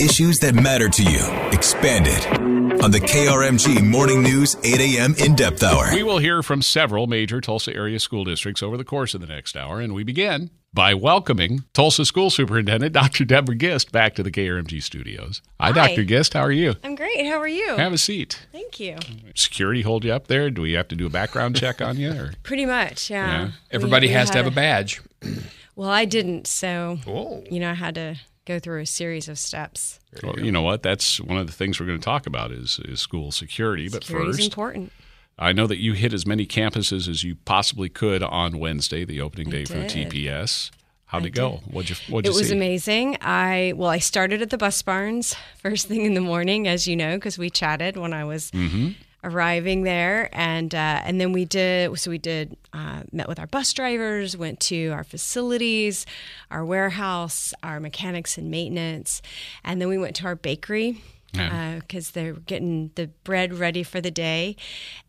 issues that matter to you. Expanded on the KRMG Morning News 8 a.m. in depth hour. We will hear from several major Tulsa area school districts over the course of the next hour, and we begin by welcoming Tulsa School Superintendent Dr. Deborah Gist back to the KRMG studios. Hi, Hi. Dr. Gist. How are you? I'm great. How are you? Have a seat. Thank you. Security hold you up there? Do we have to do a background check on you? Or? Pretty much, yeah. Yeah. Everybody we has to had have a badge. Well, I didn't, so Oh. you know, I had to go through a series of steps. Well, you know what? That's one of the things we're going to talk about is, is school security. But first, important. I know that you hit as many campuses as you possibly could on Wednesday, the opening day for the. TPS. How'd I it go? did. What'd you What'd It you was see? amazing. I well, I started at the bus barns first thing in the morning, as you know, because we chatted when I was Mm-hmm. Arriving there, and uh, and then we did. So we did uh, met with our bus drivers, went to our facilities, our warehouse, our mechanics and maintenance, and then we went to our bakery Yeah. because they're getting the bread ready for the day,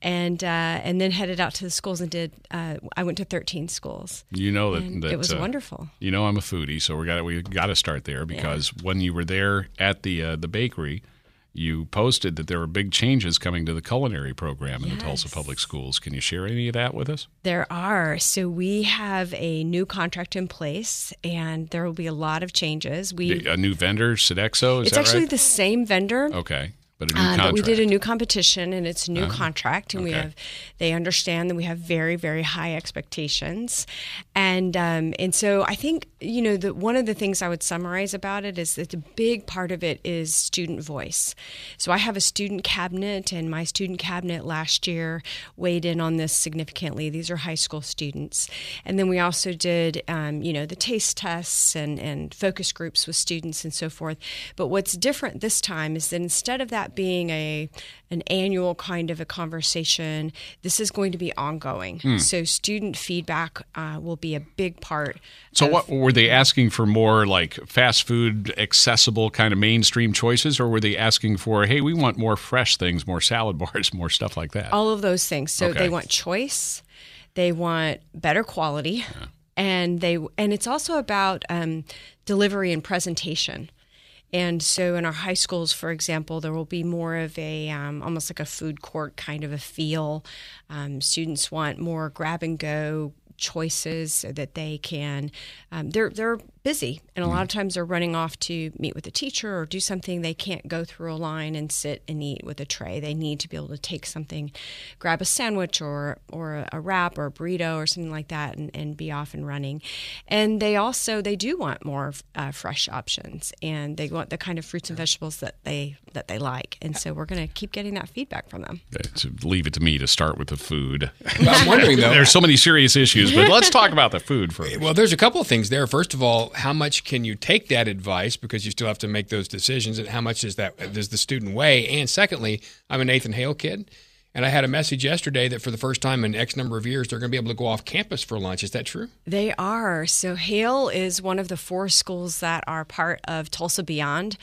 and uh, and then headed out to the schools and did. Uh, I went to 13 schools, You know that, that it was uh, wonderful. You know I'm a foodie, so we got we got to start there because when you were there at the uh, the bakery, you posted that there were big changes coming to the culinary program in the Tulsa Public Schools. Can you share any of that with us? There are. So we have a new contract in place, and there will be a lot of changes. We A new vendor, Sodexo, is it's actually right? the same vendor. okay, but Uh, contract. Uh-huh. but we did a new competition and it's a new contract and we have they understand that we have very very high expectations. And um, and so I think you know that one of the things I would summarize about it is that the big part of it is student voice. So I have a student cabinet and my student cabinet last year weighed in on this significantly. These are high school students. And then we also did um, you know the taste tests and and focus groups with students and so forth. But what's different this time is that instead of that being a an annual kind of a conversation, this is going to be ongoing. Hmm. So student feedback uh, will be a big part. So of- what were they asking for more like fast food accessible kind of mainstream choices or were they asking for hey we want more fresh things more salad bars more stuff like that all of those things. So Okay. they want choice, they want better quality, and they and it's also about um, delivery and presentation. And so in our high schools, for example, there will be more of a um, almost like a food court kind of a feel. Um, students want more grab and go choices so that they can um, they're they're busy. And a lot of times they're running off to meet with a teacher or do something. They can't go through a line and sit and eat with a tray. They need to be able to take something grab a sandwich or or a wrap or a burrito or something like that and, and be off and running. And they also they do want more uh, fresh options and they want the kind of fruits and vegetables that they that they like. And so we're going to keep getting that feedback from them. To leave it to me to start with the food. I'm wondering though. there's so many serious issues but let's talk about the food first. Well, there's a couple of things there. First of all, how much can you take that advice because you still have to make those decisions, and how much does that does the student weigh? And secondly, I'm a Nathan Hale kid, and I had a message yesterday that for the first time in X number of years, they're going to be able to go off campus for lunch. Is that true? They are. So Hale is one of the four schools that are part of Tulsa Beyond,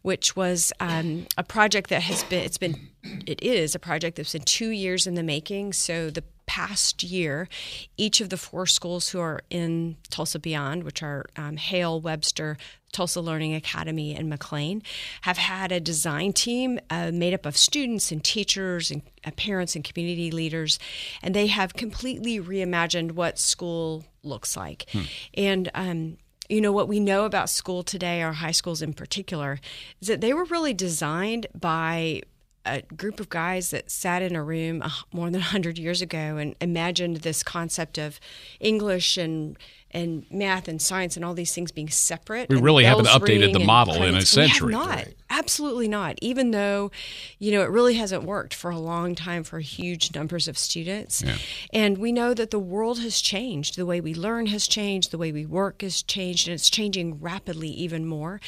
which was um, a project that has been it's been it is a project that's been two years in the making. So the past year, each of the four schools who are in Tulsa Beyond, which are um, Hale, Webster, Tulsa Learning Academy, and McLain, have had a design team uh, made up of students and teachers and uh, parents and community leaders, and they have completely reimagined what school looks like. And um, you know what we know about school today, our high schools in particular, is that they were really designed by a group of guys that sat in a room uh, more than 100 years ago and imagined this concept of English and and math and science and all these things being separate. We really haven't updated the model in a century. We have not. Absolutely not. Even though, you know, it really hasn't worked for a long time for huge numbers of students. Yeah. And we know that the world has changed. The way we learn has changed. The way we work has changed, and it's changing rapidly even more.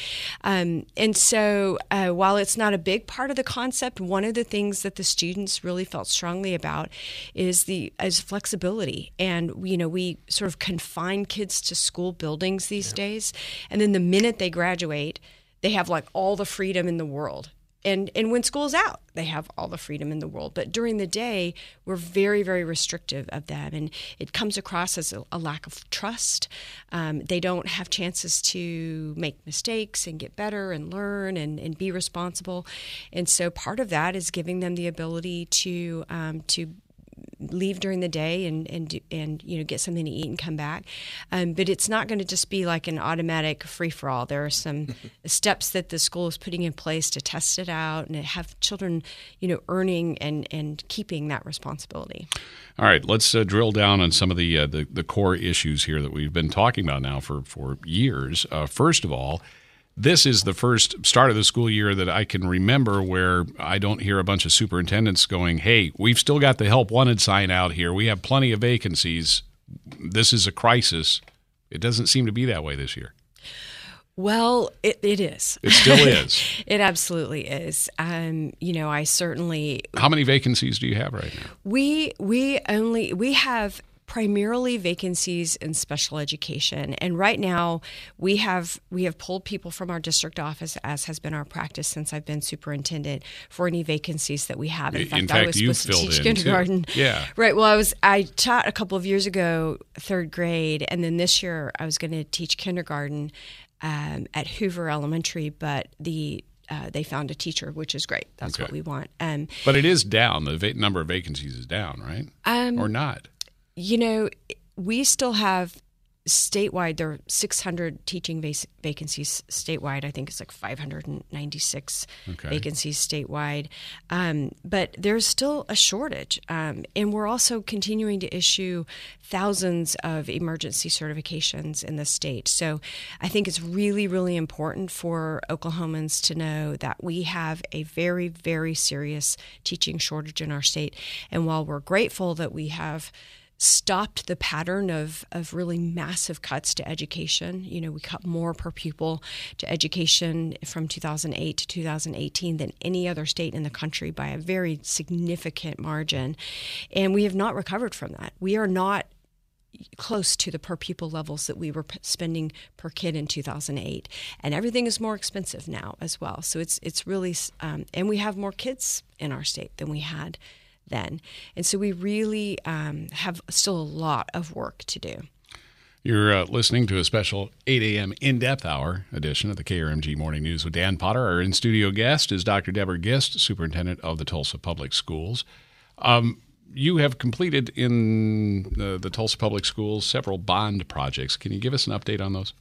Um, and so, uh, while it's not a big part of the concept, one of the things that the students really felt strongly about is the is flexibility. And you know, we sort of confine kids to school buildings these days, and then the minute they graduate, they have like all the freedom in the world. And and when school's out they have all the freedom in the world. But during the day we're very very restrictive of them. And it comes across as a, a lack of trust. Um, they don't have chances to make mistakes and get better and learn and, and be responsible. And so part of that is giving them the ability to um, to leave during the day and and and you know get something to eat and come back. Um, but it's not going to just be like an automatic free for all. There are some steps that the school is putting in place to test it out and have children, you know, earning and and keeping that responsibility. All right, let's uh, drill down on some of the, uh, the, the core issues here that we've been talking about now for for years. Uh, first of all this is the first start of the school year that I can remember where I don't hear a bunch of superintendents going, "Hey, we've still got the help wanted sign out here. We have plenty of vacancies. This is a crisis." It doesn't seem to be that way this year. Well, it, it is. It still is. it absolutely is. Um, you know, I certainly. How many vacancies do you have right now? We we only we have primarily vacancies in special education. And right now, we have we have pulled people from our district office, as has been our practice since I've been superintendent, for any vacancies that we have. In, in fact, fact, I was supposed to teach kindergarten. Too. Yeah, right. Well, I was I taught a couple of years ago third grade, and then this year I was going to teach kindergarten um, at Hoover Elementary, but the uh, they found a teacher, which is great. That's okay. what we want. Um, but it is down. The va- number of vacancies is down, right? Um, or not? You know, we still have statewide there are 600 teaching vac- vacancies statewide. I think it's like 596 okay. vacancies statewide. Um, but there's still a shortage. Um, and we're also continuing to issue thousands of emergency certifications in the state. So i think it's really really important for oklahomans to know that we have a very very serious teaching shortage in our state. And while we're grateful that we have stopped the pattern of, of really massive cuts to education. You know, we cut more per pupil to education from 2008 to 2018 than any other state in the country by a very significant margin. And we have not recovered from that. We are not close to the per pupil levels that we were spending per kid in 2008 and everything is more expensive now as well so it's it's really um, and we have more kids in our state than we had then. And so we really um, have still a lot of work to do. You're uh, listening to a special 8 a.m. in depth hour edition of the KRMG Morning News with Dan Potter. Our in studio guest is Dr. Deborah Gist, Superintendent of the Tulsa Public Schools. Um, you have completed in the, the Tulsa Public Schools several bond projects. Can you give us an update on those?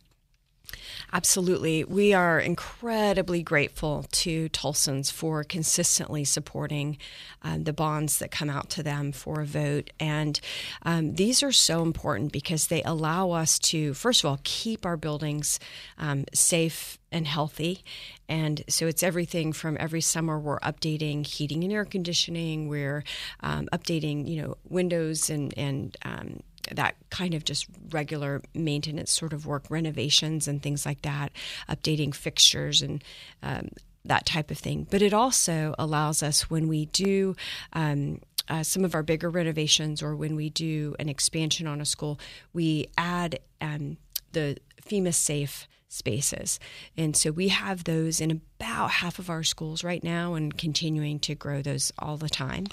Absolutely. We are incredibly grateful to Tulsans for consistently supporting um, the bonds that come out to them for a vote. And um, these are so important because they allow us to, first of all, keep our buildings um, safe and healthy. And so it's everything from every summer we're updating heating and air conditioning, we're um, updating, you know, windows and, and um, that kind of just regular maintenance sort of work, renovations and things like that, updating fixtures and um, that type of thing. But it also allows us when we do. Um, uh, some of our bigger renovations, or when we do an expansion on a school, we add um, the FEMA safe spaces. And so we have those in about half of our schools right now and continuing to grow those all the time.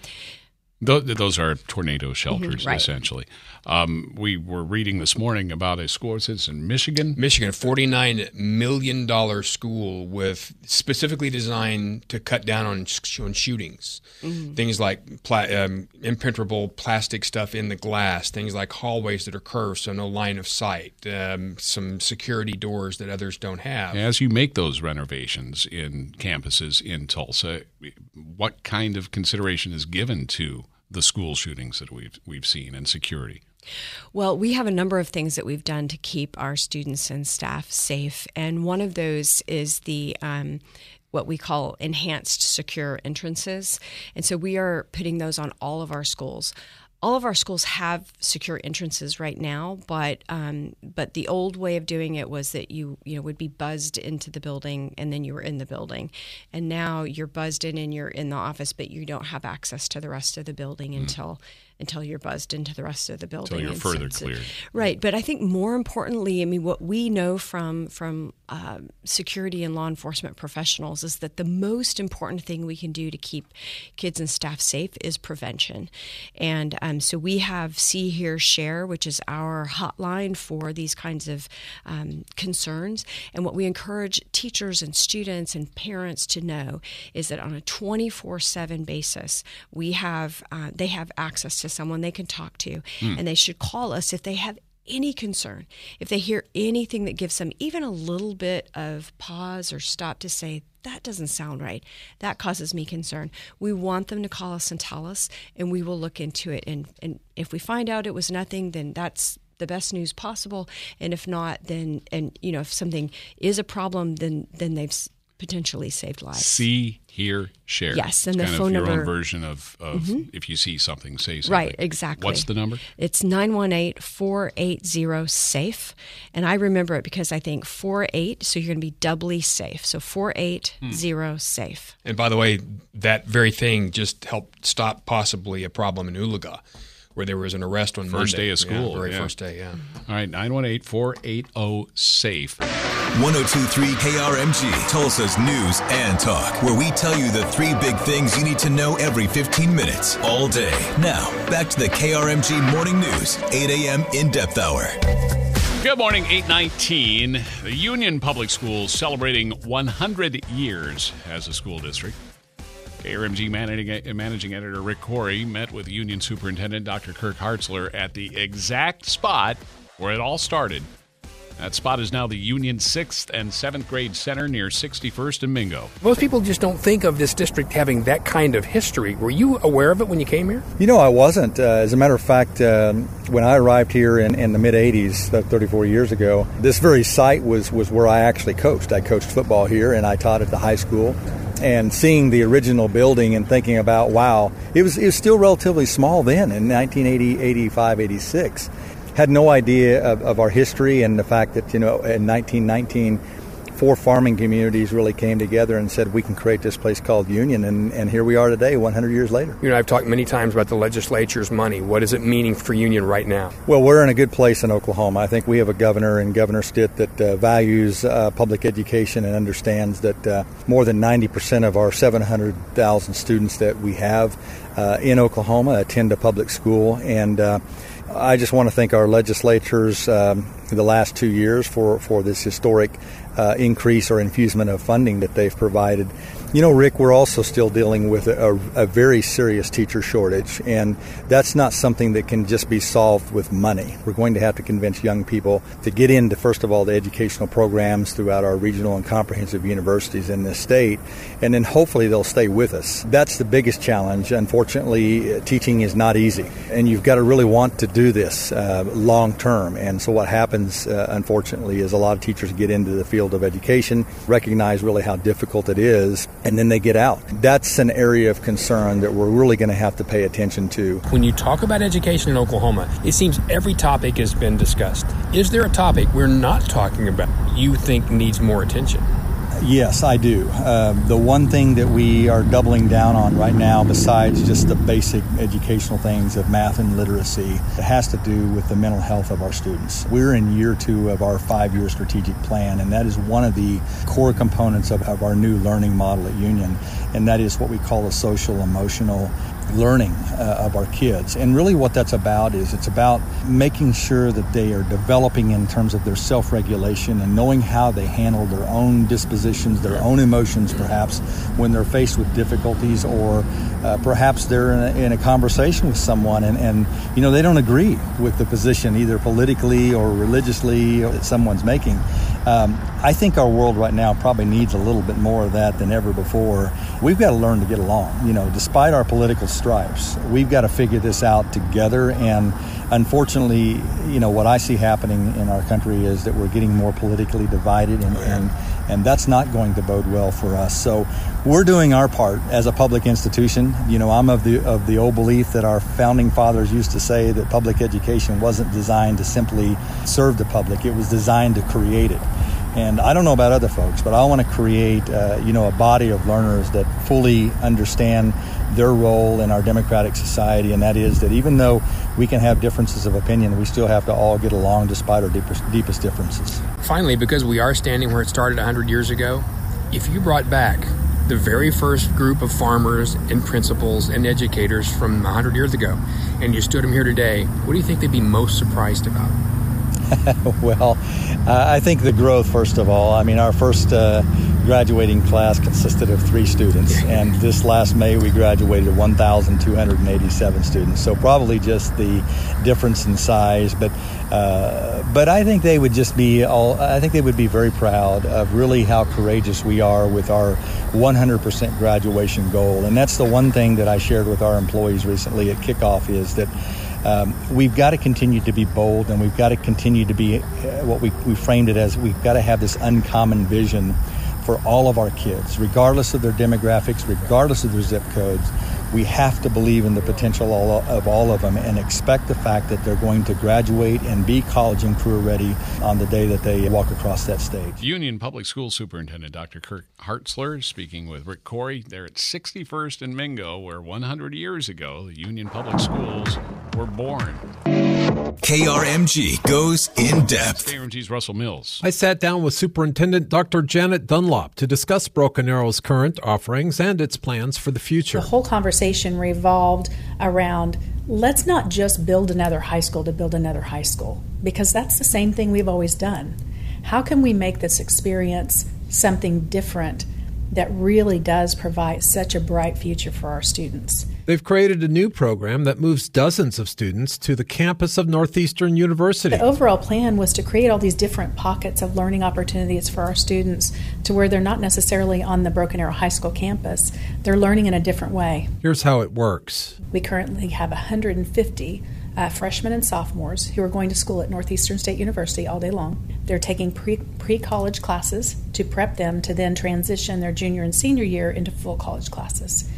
Those are tornado shelters, mm-hmm, right. essentially. Um, we were reading this morning about a school it's in Michigan. Michigan, $49 million school with specifically designed to cut down on, on shootings. Mm-hmm. Things like pla- um, impenetrable plastic stuff in the glass, things like hallways that are curved, so no line of sight, um, some security doors that others don't have. As you make those renovations in campuses in Tulsa, what kind of consideration is given to the school shootings that we've we've seen and security? Well, we have a number of things that we've done to keep our students and staff safe, and one of those is the um, what we call enhanced secure entrances. And so we are putting those on all of our schools all of our schools have secure entrances right now, but um, but the old way of doing it was that you you know would be buzzed into the building and then you were in the building, and now you're buzzed in and you're in the office, but you don't have access to the rest of the building mm. until until you're buzzed into the rest of the building. Until you're further cleared. Right, but I think more importantly, I mean, what we know from from uh, security and law enforcement professionals is that the most important thing we can do to keep kids and staff safe is prevention. And um, so we have See Hear Share, which is our hotline for these kinds of um, concerns. And what we encourage teachers and students and parents to know is that on a 24 7 basis, we have uh, they have access to someone they can talk to, mm. and they should call us if they have any concern, if they hear anything that gives them even a little bit of pause or stop to say, that doesn't sound right, that causes me concern, we want them to call us and tell us, and we will look into it. And, and if we find out it was nothing, then that's the best news possible. And if not, then, and, you know, if something is a problem, then, then they've potentially saved lives. See, hear, share. Yes, and it's the kind phone of your number. own version of, of mm-hmm. if you see something, say something. Right, exactly. What's the number? It's 918-480-SAFE. And I remember it because I think 48, so you're going to be doubly safe. So 480-SAFE. And by the way, that very thing just helped stop possibly a problem in Oologah where there was an arrest on first Monday. day of school. Yeah, very yeah. first day, yeah. All right, 918-480-SAFE. 1023 KRMG, Tulsa's news and talk, where we tell you the three big things you need to know every 15 minutes, all day. Now, back to the KRMG Morning News, 8 a.m. in depth hour. Good morning, 819. The Union Public Schools celebrating 100 years as a school district. KRMG managing, managing editor Rick Corey met with Union Superintendent Dr. Kirt Hartzler at the exact spot where it all started. That spot is now the Union 6th and 7th grade center near 61st and Mingo. Most people just don't think of this district having that kind of history. Were you aware of it when you came here? You know, I wasn't. Uh, as a matter of fact, um, when I arrived here in, in the mid 80s, 34 years ago, this very site was, was where I actually coached. I coached football here and I taught at the high school and seeing the original building and thinking about, wow, it was, it was still relatively small then in 1980, 85, 86. Had no idea of, of our history and the fact that, you know, in 1919, four farming communities really came together and said we can create this place called Union, and, and here we are today, 100 years later. You know, I've talked many times about the legislature's money. What is it meaning for Union right now? Well, we're in a good place in Oklahoma. I think we have a governor and Governor Stitt that uh, values uh, public education and understands that uh, more than 90% of our 700,000 students that we have uh, in Oklahoma attend a public school, and uh, I just want to thank our legislatures um, the last two years for, for this historic uh, increase or infusement of funding that they've provided. You know, Rick, we're also still dealing with a, a, very serious teacher shortage, and that's not something that can just be solved with money. We're going to have to convince young people to get into, first of all, the educational programs throughout our regional and comprehensive universities in this state, and then hopefully they'll stay with us. That's the biggest challenge. Unfortunately, teaching is not easy, and you've got to really want to do this uh, long term. And so, what happens, uh, unfortunately, is a lot of teachers get into the field of education, recognize really how difficult it is and then they get out. That's an area of concern that we're really going to have to pay attention to. When you talk about education in Oklahoma, it seems every topic has been discussed. Is there a topic we're not talking about you think needs more attention? Yes, I do. Uh, the one thing that we are doubling down on right now, besides just the basic educational things of math and literacy, it has to do with the mental health of our students. We're in year two of our five year strategic plan, and that is one of the core components of, of our new learning model at Union, and that is what we call a social emotional learning uh, of our kids. And really, what that's about is it's about making sure that they are developing in terms of their self regulation and knowing how they handle their own dispositions, their own emotions, perhaps, when they're faced with difficulties or uh, perhaps they're in a, in a, conversation with someone and, and, you know, they don't agree with the position either politically or religiously that someone's making. Um, I think our world right now probably needs a little bit more of that than ever before. We've got to learn to get along. You know, despite our political stripes, we've got to figure this out together. And unfortunately, you know, what I see happening in our country is that we're getting more politically divided, and, and, and that's not going to bode well for us. So we're doing our part as a public institution. You know, I'm of the of the old belief that our founding fathers used to say that public education wasn't designed to simply serve the public; it was designed to create it. And I don't know about other folks, but I want to create, uh, you know, a body of learners that fully understand their role in our democratic society, and that is that even though we can have differences of opinion, we still have to all get along despite our deepest, deepest differences. Finally, because we are standing where it started 100 years ago, if you brought back the very first group of farmers and principals and educators from 100 years ago, and you stood them here today, what do you think they'd be most surprised about? well, I think the growth, first of all. I mean, our first uh, graduating class consisted of three students, and this last May we graduated 1,287 students. So probably just the difference in size, but uh, but I think they would just be all. I think they would be very proud of really how courageous we are with our 100% graduation goal, and that's the one thing that I shared with our employees recently at kickoff is that um, we've got to continue to be bold and we've got to continue to be uh, what we, we framed it as we've got to have this uncommon vision for all of our kids, regardless of their demographics, regardless of their zip codes. We have to believe in the potential of all of them and expect the fact that they're going to graduate and be college and career ready on the day that they walk across that stage. Union Public School Superintendent Dr. Kirt Hartzler speaking with Rick Corey. They're at 61st and Mingo, where 100 years ago the Union Public Schools were born. KRMG goes in depth. KRMG's Russell Mills. I sat down with Superintendent Dr. Janet Dunlop to discuss Broken Arrow's current offerings and its plans for the future. The whole conversation revolved around let's not just build another high school to build another high school, because that's the same thing we've always done. How can we make this experience something different that really does provide such a bright future for our students? They've created a new program that moves dozens of students to the campus of Northeastern University. The overall plan was to create all these different pockets of learning opportunities for our students to where they're not necessarily on the Broken Arrow High School campus. They're learning in a different way. Here's how it works we currently have 150 uh, freshmen and sophomores who are going to school at Northeastern State University all day long. They're taking pre college classes to prep them to then transition their junior and senior year into full college classes.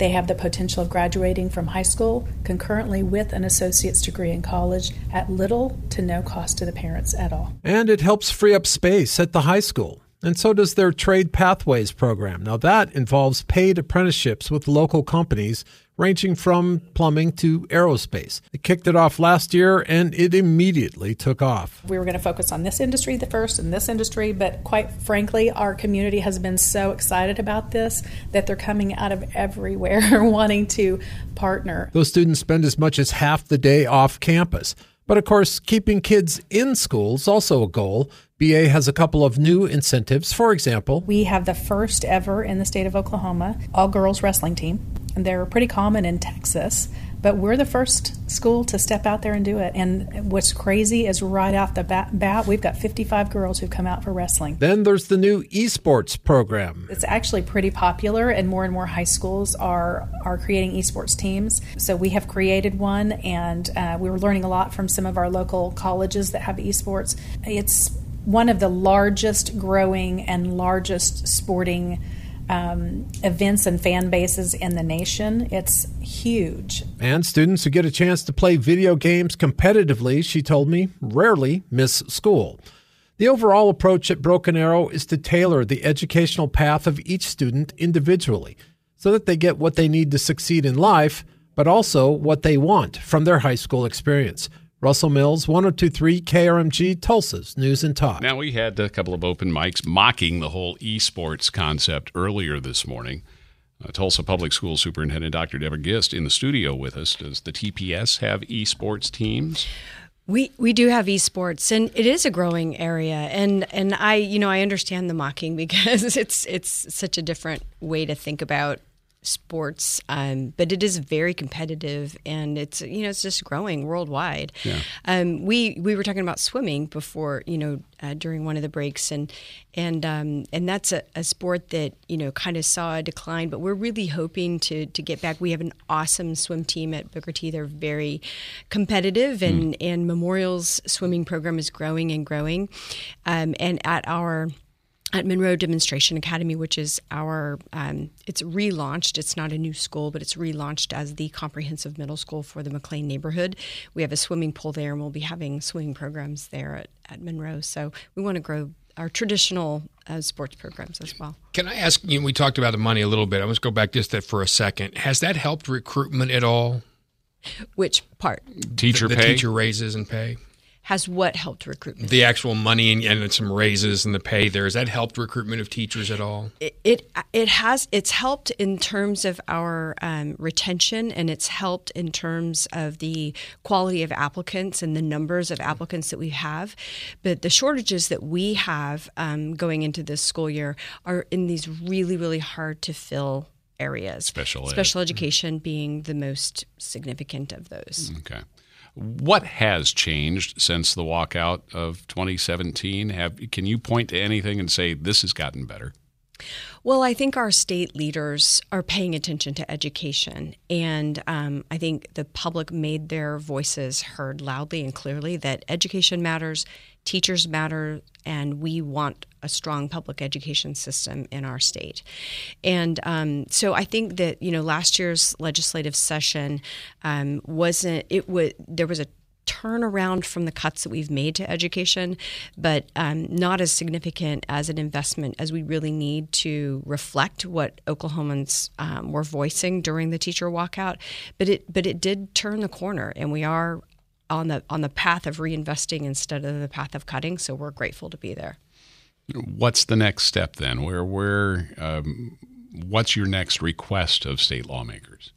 They have the potential of graduating from high school concurrently with an associate's degree in college at little to no cost to the parents at all. And it helps free up space at the high school. And so does their Trade Pathways program. Now, that involves paid apprenticeships with local companies ranging from plumbing to aerospace. They kicked it off last year and it immediately took off. We were going to focus on this industry the first and this industry, but quite frankly, our community has been so excited about this that they're coming out of everywhere wanting to partner. Those students spend as much as half the day off campus. But of course, keeping kids in school is also a goal. BA has a couple of new incentives. For example, we have the first ever in the state of Oklahoma all girls wrestling team. They're pretty common in Texas, but we're the first school to step out there and do it. And what's crazy is right off the bat, bat we've got 55 girls who've come out for wrestling. Then there's the new esports program. It's actually pretty popular, and more and more high schools are are creating esports teams. So we have created one, and uh, we were learning a lot from some of our local colleges that have esports. It's one of the largest growing and largest sporting um, events and fan bases in the nation. It's huge. And students who get a chance to play video games competitively, she told me, rarely miss school. The overall approach at Broken Arrow is to tailor the educational path of each student individually so that they get what they need to succeed in life, but also what they want from their high school experience. Russell Mills, 1023 KRMG, Tulsa's News and Talk. Now, we had a couple of open mics mocking the whole esports concept earlier this morning. Uh, Tulsa Public School Superintendent Dr. Deborah Gist in the studio with us. Does the TPS have esports teams? We we do have esports, and it is a growing area. And and I you know I understand the mocking because it's it's such a different way to think about sports, um, but it is very competitive, and it's you know it's just growing worldwide. Yeah. Um, we we were talking about swimming before, you know, uh, during one of the breaks, and and um, and that's a, a, sport that you know kind of saw a decline, but we're really hoping to to get back. We have an awesome swim team at Booker T. They're very competitive, and mm. and Memorial's swimming program is growing and growing, um, and at our at Monroe Demonstration Academy, which is our, um, it's relaunched. It's not a new school, but it's relaunched as the comprehensive middle school for the McLain neighborhood. We have a swimming pool there, and we'll be having swimming programs there at, at Monroe. So we want to grow our traditional uh, sports programs as well. Can I ask you? We talked about the money a little bit. I want to go back just that for a second. Has that helped recruitment at all? Which part? Teacher the, the pay. teacher raises and pay. Has what helped recruitment? The actual money and, and some raises and the pay there has that helped recruitment of teachers at all? it it, it has it's helped in terms of our um, retention and it's helped in terms of the quality of applicants and the numbers of applicants that we have but the shortages that we have um, going into this school year are in these really really hard to fill areas Special ed. special education being the most significant of those Okay. What has changed since the walkout of 2017? Have can you point to anything and say this has gotten better? Well, I think our state leaders are paying attention to education. And um, I think the public made their voices heard loudly and clearly that education matters, teachers matter, and we want a strong public education system in our state. And um, so I think that, you know, last year's legislative session um, wasn't, it was, there was a turnaround from the cuts that we've made to education, but um, not as significant as an investment as we really need to reflect what Oklahomans um, were voicing during the teacher walkout. But it but it did turn the corner, and we are on the on the path of reinvesting instead of the path of cutting. So we're grateful to be there. What's the next step then? Where where um, what's your next request of state lawmakers?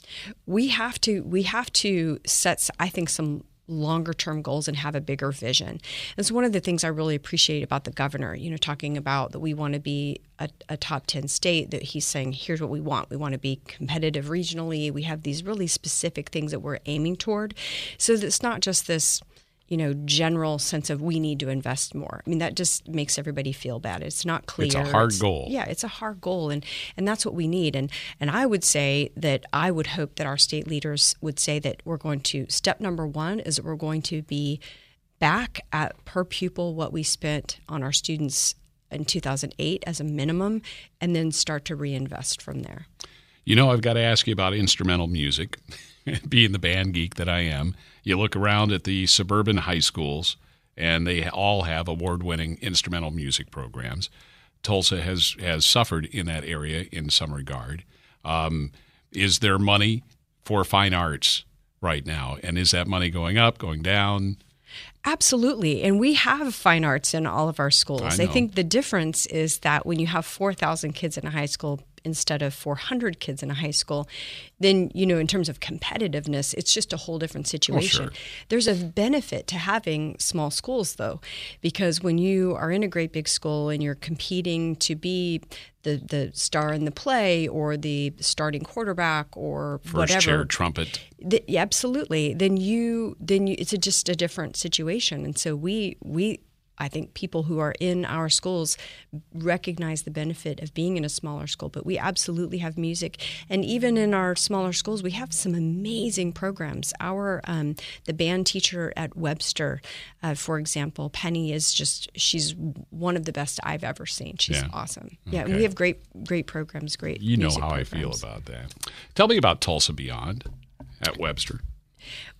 we have to we have to set I think some longer term goals and have a bigger vision. And so one of the things I really appreciate about the governor, you know, talking about that we want to be a, a top 10 state, that he's saying, here's what we want. We want to be competitive regionally. We have these really specific things that we're aiming toward. So it's not just this you know, general sense of we need to invest more. I mean, that just makes everybody feel bad. It's not clear. It's a hard goal. Yeah, it's a hard goal, and and that's what we need. And and I would say that I would hope that our state leaders would say that we're going to step number one is that we're going to be back at per pupil what we spent on our students in 2008 as a minimum, and then start to reinvest from there. You know, I've got to ask you about instrumental music. Being the band geek that I am, you look around at the suburban high schools, and they all have award-winning instrumental music programs. Tulsa has has suffered in that area in some regard. Um, is there money for fine arts right now, and is that money going up, going down? Absolutely. And we have fine arts in all of our schools. I I, think the difference is that when you have 4,000 kids in a high school instead of 400 kids in a high school, then, you know, in terms of competitiveness, it's just a whole different oh, situation. sure. There's a benefit to having small schools, though, because when you are in a great big school and you're competing to be the, the star in the play or the starting quarterback or First whatever chair trumpet. Th- yeah, absolutely. Then you then you, it's a, just a different situation, and so we we I think people who are in our schools recognize the benefit of being in a smaller school. But we absolutely have music, and even in our smaller schools, we have some amazing programs. Our um, the band teacher at Webster, uh, for example, Penny is just she's one of the best I've ever seen. She's Yeah. awesome. Yeah, Okay. we have great great programs. Great. You know how I feel about that. Tell me about Tulsa Beyond at Webster.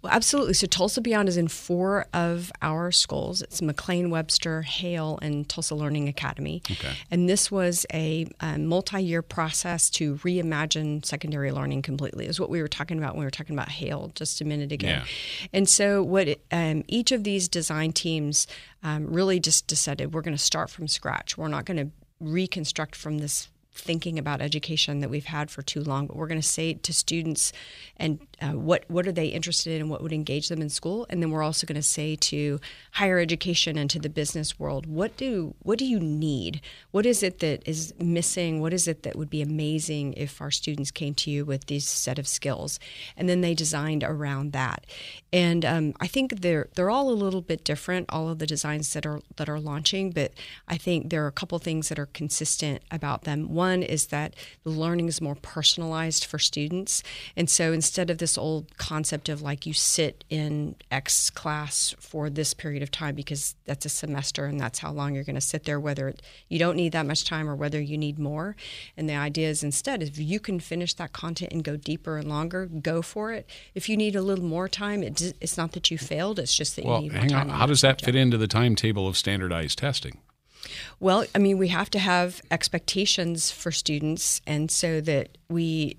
Well, absolutely. So Tulsa Beyond is in four of our schools. It's McLain, Webster, Hale, and Tulsa Learning Academy. Okay. And this was a, um multi-year process to reimagine secondary learning completely. Is what we were talking about when we were talking about Hale just a minute ago. Yeah. And so what it, um, each of these design teams um, really just decided we're going to start from scratch. We're not going to reconstruct from this thinking about education that we've had for too long but we're going to say to students and uh, what what are they interested in and what would engage them in school? And then we're also going to say to higher education and to the business world what do what do you need? What is it that is missing? What is it that would be amazing if our students came to you with these set of skills? And then they designed around that. And um, I think they're they're all a little bit different all of the designs that are that are launching but I think there are a couple things that are consistent about them. One is that the learning is more personalized for students. And so instead of this old concept of like you sit in X class for this period of time because that's a semester and that's how long you're going to sit there whether you don't need that much time or whether you need more. And the idea is instead if you can finish that content and go deeper and longer go for it. If you need a little more time it's not that you failed it's just that Well, you need more time on. How does that fit into the timetable of standardized testing? Well, I mean, we have to have expectations for students, and so that we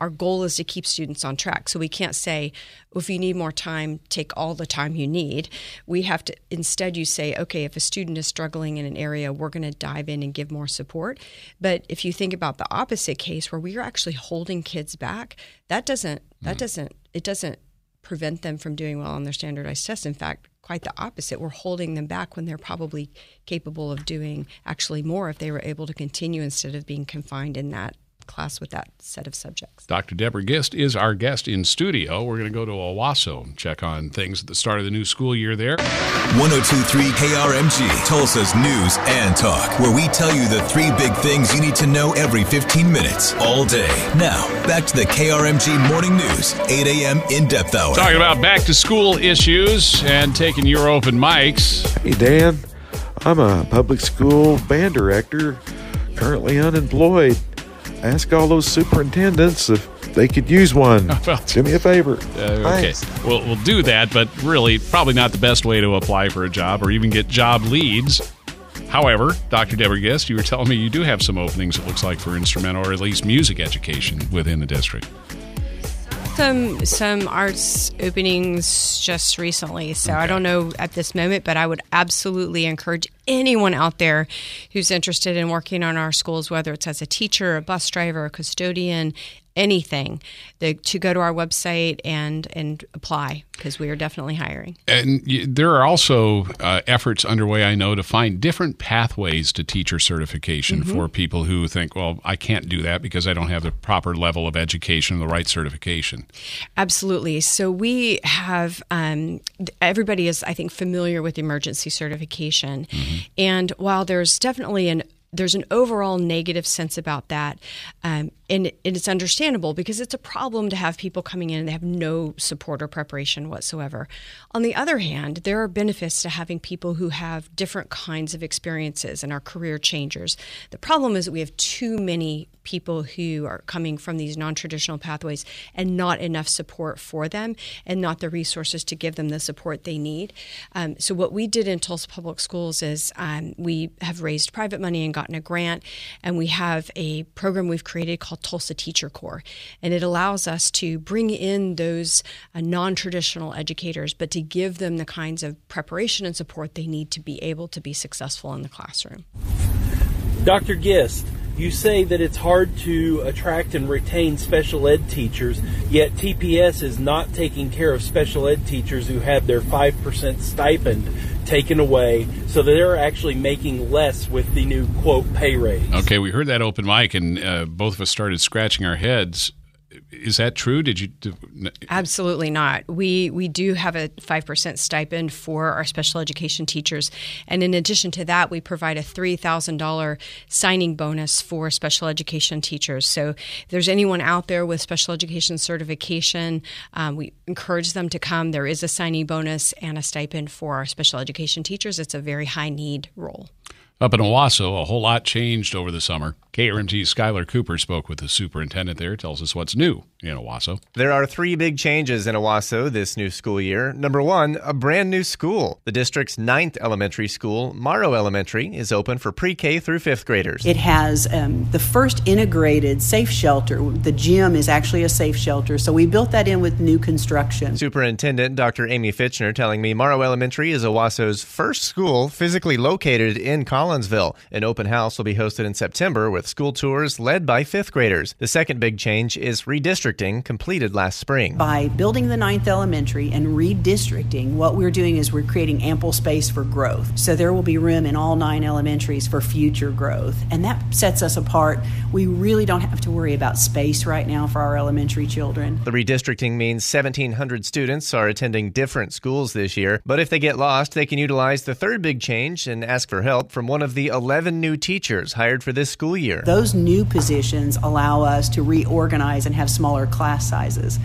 our goal is to keep students on track. So we can't say, if you need more time, take all the time you need. We have to instead you say, okay, if a student is struggling in an area, we're going to dive in and give more support. But if you think about the opposite case where we are actually holding kids back, that doesn't that mm. doesn't it doesn't prevent them from doing well on their standardized tests. In fact, quite the opposite. We're holding them back when they're probably capable of doing actually more if they were able to continue instead of being confined in that class with that set of subjects. Dr. Deborah Gist is our guest in studio. We're going to go to Owasso, and check on things at the start of the new school year there. 1023 KRMG, Tulsa's news and talk, where we tell you the three big things you need to know every 15 minutes, all day. Now, back to the KRMG Morning News, 8 a.m. in depth hour. Talking about back to school issues and taking your open mics. Hey, Dan. I'm a public school band director, currently unemployed. Ask all those superintendents if they could use one. Well, Do me a favor. Uh, okay, Thanks. we'll, we'll do that, but really, probably not the best way to apply for a job or even get job leads. However, Dr. Deborah Gist, you were telling me you do have some openings, it looks like, for instrumental or at least music education within the district. Some some arts openings just recently, so I don't know at this moment, but I would absolutely encourage anyone out there who's interested in working on our schools, whether it's as a teacher, a bus driver, a custodian, anything, the, to go to our website and and apply because we are definitely hiring. And there are also uh, efforts underway, I know, to find different pathways to teacher certification for people who think, well, I can't do that because I don't have the proper level of education, the right certification. Absolutely. So we have um, everybody is, I think, familiar with emergency certification, and while there's definitely an there's an overall negative sense about that, um, and, and it's understandable because it's a problem to have people coming in and they have no support or preparation whatsoever. On the other hand, there are benefits to having people who have different kinds of experiences and are career changers. The problem is that we have too many people who are coming from these non-traditional pathways and not enough support for them and not the resources to give them the support they need um, so what we did in tulsa public schools is um, we have raised private money and gotten a grant and we have a program we've created called tulsa teacher corps and it allows us to bring in those uh, non-traditional educators but to give them the kinds of preparation and support they need to be able to be successful in the classroom Dr. Gist, you say that it's hard to attract and retain special ed teachers, yet TPS is not taking care of special ed teachers who have their 5% stipend taken away, so they're actually making less with the new quote pay raise. Okay, we heard that open mic, and uh, both of us started scratching our heads. Is that true? Did you? Do, Absolutely not. We we do have a five percent stipend for our special education teachers, and in addition to that, we provide a three thousand dollar signing bonus for special education teachers. So, if there's anyone out there with special education certification, um, we encourage them to come. There is a signing bonus and a stipend for our special education teachers. It's a very high need role. Up in Owasso, a whole lot changed over the summer. KRMG's Skylar Cooper spoke with the superintendent there, tells us what's new in Owasso. There are three big changes in Owasso this new school year. Number one, a brand new school. The district's ninth elementary school, Morrow Elementary, is open for pre K through fifth graders. It has um, the first integrated safe shelter. The gym is actually a safe shelter, so we built that in with new construction. Superintendent Dr. Amy Fichtner telling me Morrow Elementary is Owasso's first school physically located in Collinsville. An open house will be hosted in September with school tours led by fifth graders. The second big change is redistricting completed last spring. By building the ninth elementary and redistricting, what we're doing is we're creating ample space for growth. So there will be room in all nine elementaries for future growth. And that sets us apart. We really don't have to worry about space right now for our elementary children. The redistricting means 1,700 students are attending different schools this year, but if they get lost, they can utilize the third big change and ask for help from one of the 11 new teachers hired for this school year. Those new positions allow us to reorganize and have smaller class sizes.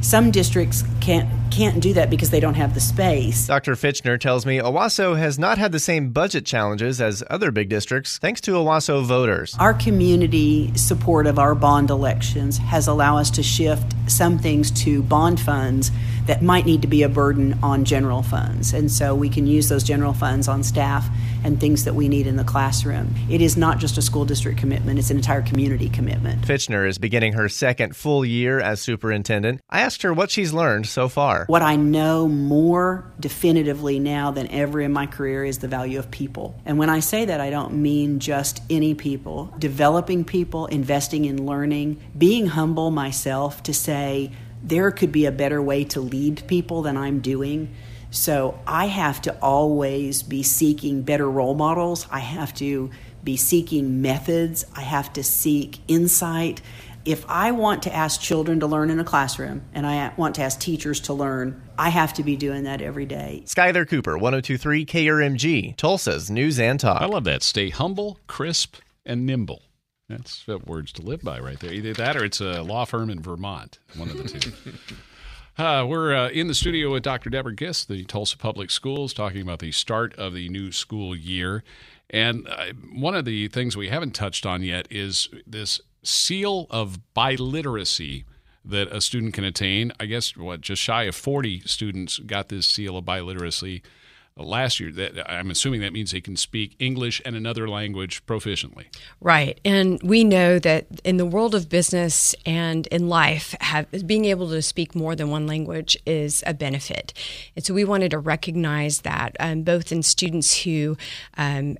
Some districts can't can't do that because they don't have the space. Dr. Fichtner tells me Owasso has not had the same budget challenges as other big districts thanks to Owasso voters. Our community support of our bond elections has allowed us to shift some things to bond funds that might need to be a burden on general funds. And so we can use those general funds on staff and things that we need in the classroom. It is not just a school district commitment, it's an entire community commitment. Fichtner is beginning her second full year as superintendent. I asked her what she's learned so far. What I know more definitively now than ever in my career is the value of people. And when I say that, I don't mean just any people, developing people, investing in learning, being humble myself to say, there could be a better way to lead people than I'm doing. So I have to always be seeking better role models. I have to be seeking methods. I have to seek insight. If I want to ask children to learn in a classroom and I want to ask teachers to learn, I have to be doing that every day. Skyler Cooper, 1023 KRMG, Tulsa's News and Talk. I love that. Stay humble, crisp, and nimble. That's words to live by right there. Either that or it's a law firm in Vermont. One of the two. Uh, we're uh, in the studio with Dr. Deborah Gist, the Tulsa Public Schools, talking about the start of the new school year. And uh, one of the things we haven't touched on yet is this seal of biliteracy that a student can attain. I guess what just shy of 40 students got this seal of biliteracy last year. That I'm assuming that means they can speak English and another language proficiently. Right, and we know that in the world of business and in life, have, being able to speak more than one language is a benefit. And so we wanted to recognize that um, both in students who, um,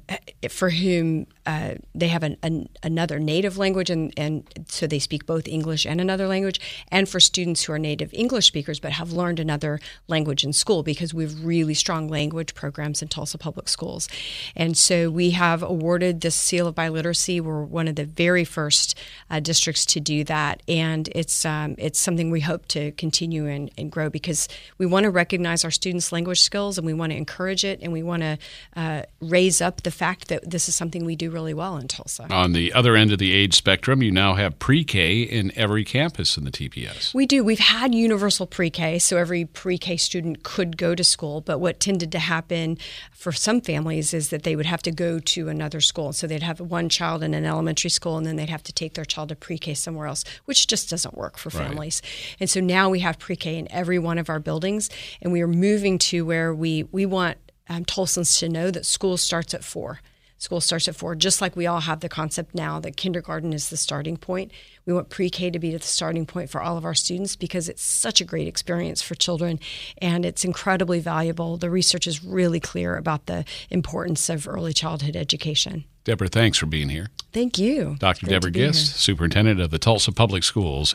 for whom uh, they have an, an, another native language, and, and so they speak both English and another language, and for students who are native English speakers but have learned another language in school because we have really strong language programs in Tulsa Public Schools. And so we have awarded the seal of biliteracy. We're one of the very first uh, districts to do that, and it's um, it's something we hope to continue and, and, grow because we want to recognize our students' language skills and we want to encourage it and we want to uh, raise up the fact that this is something we do really well in Tulsa. On the other end of the age spectrum, you now have pre-K in every campus in the TPS. We do. We've had universal pre-K, so every pre-K student could go to school. But what tended to happen for some families is that they would have to go to another school. So they'd have one child in an elementary school, and then they'd have to take their child to pre-K somewhere else, which just doesn't work for families. Right. And so now we have pre-K in every one of our buildings, and we are moving to where we we want um, Tulsans to know that school starts at four. School starts at four, just like we all have the concept now that kindergarten is the starting point. We want pre K to be the starting point for all of our students because it's such a great experience for children and it's incredibly valuable. The research is really clear about the importance of early childhood education. Deborah, thanks for being here. Thank you. Dr. Deborah Gist, Superintendent of the Tulsa Public Schools.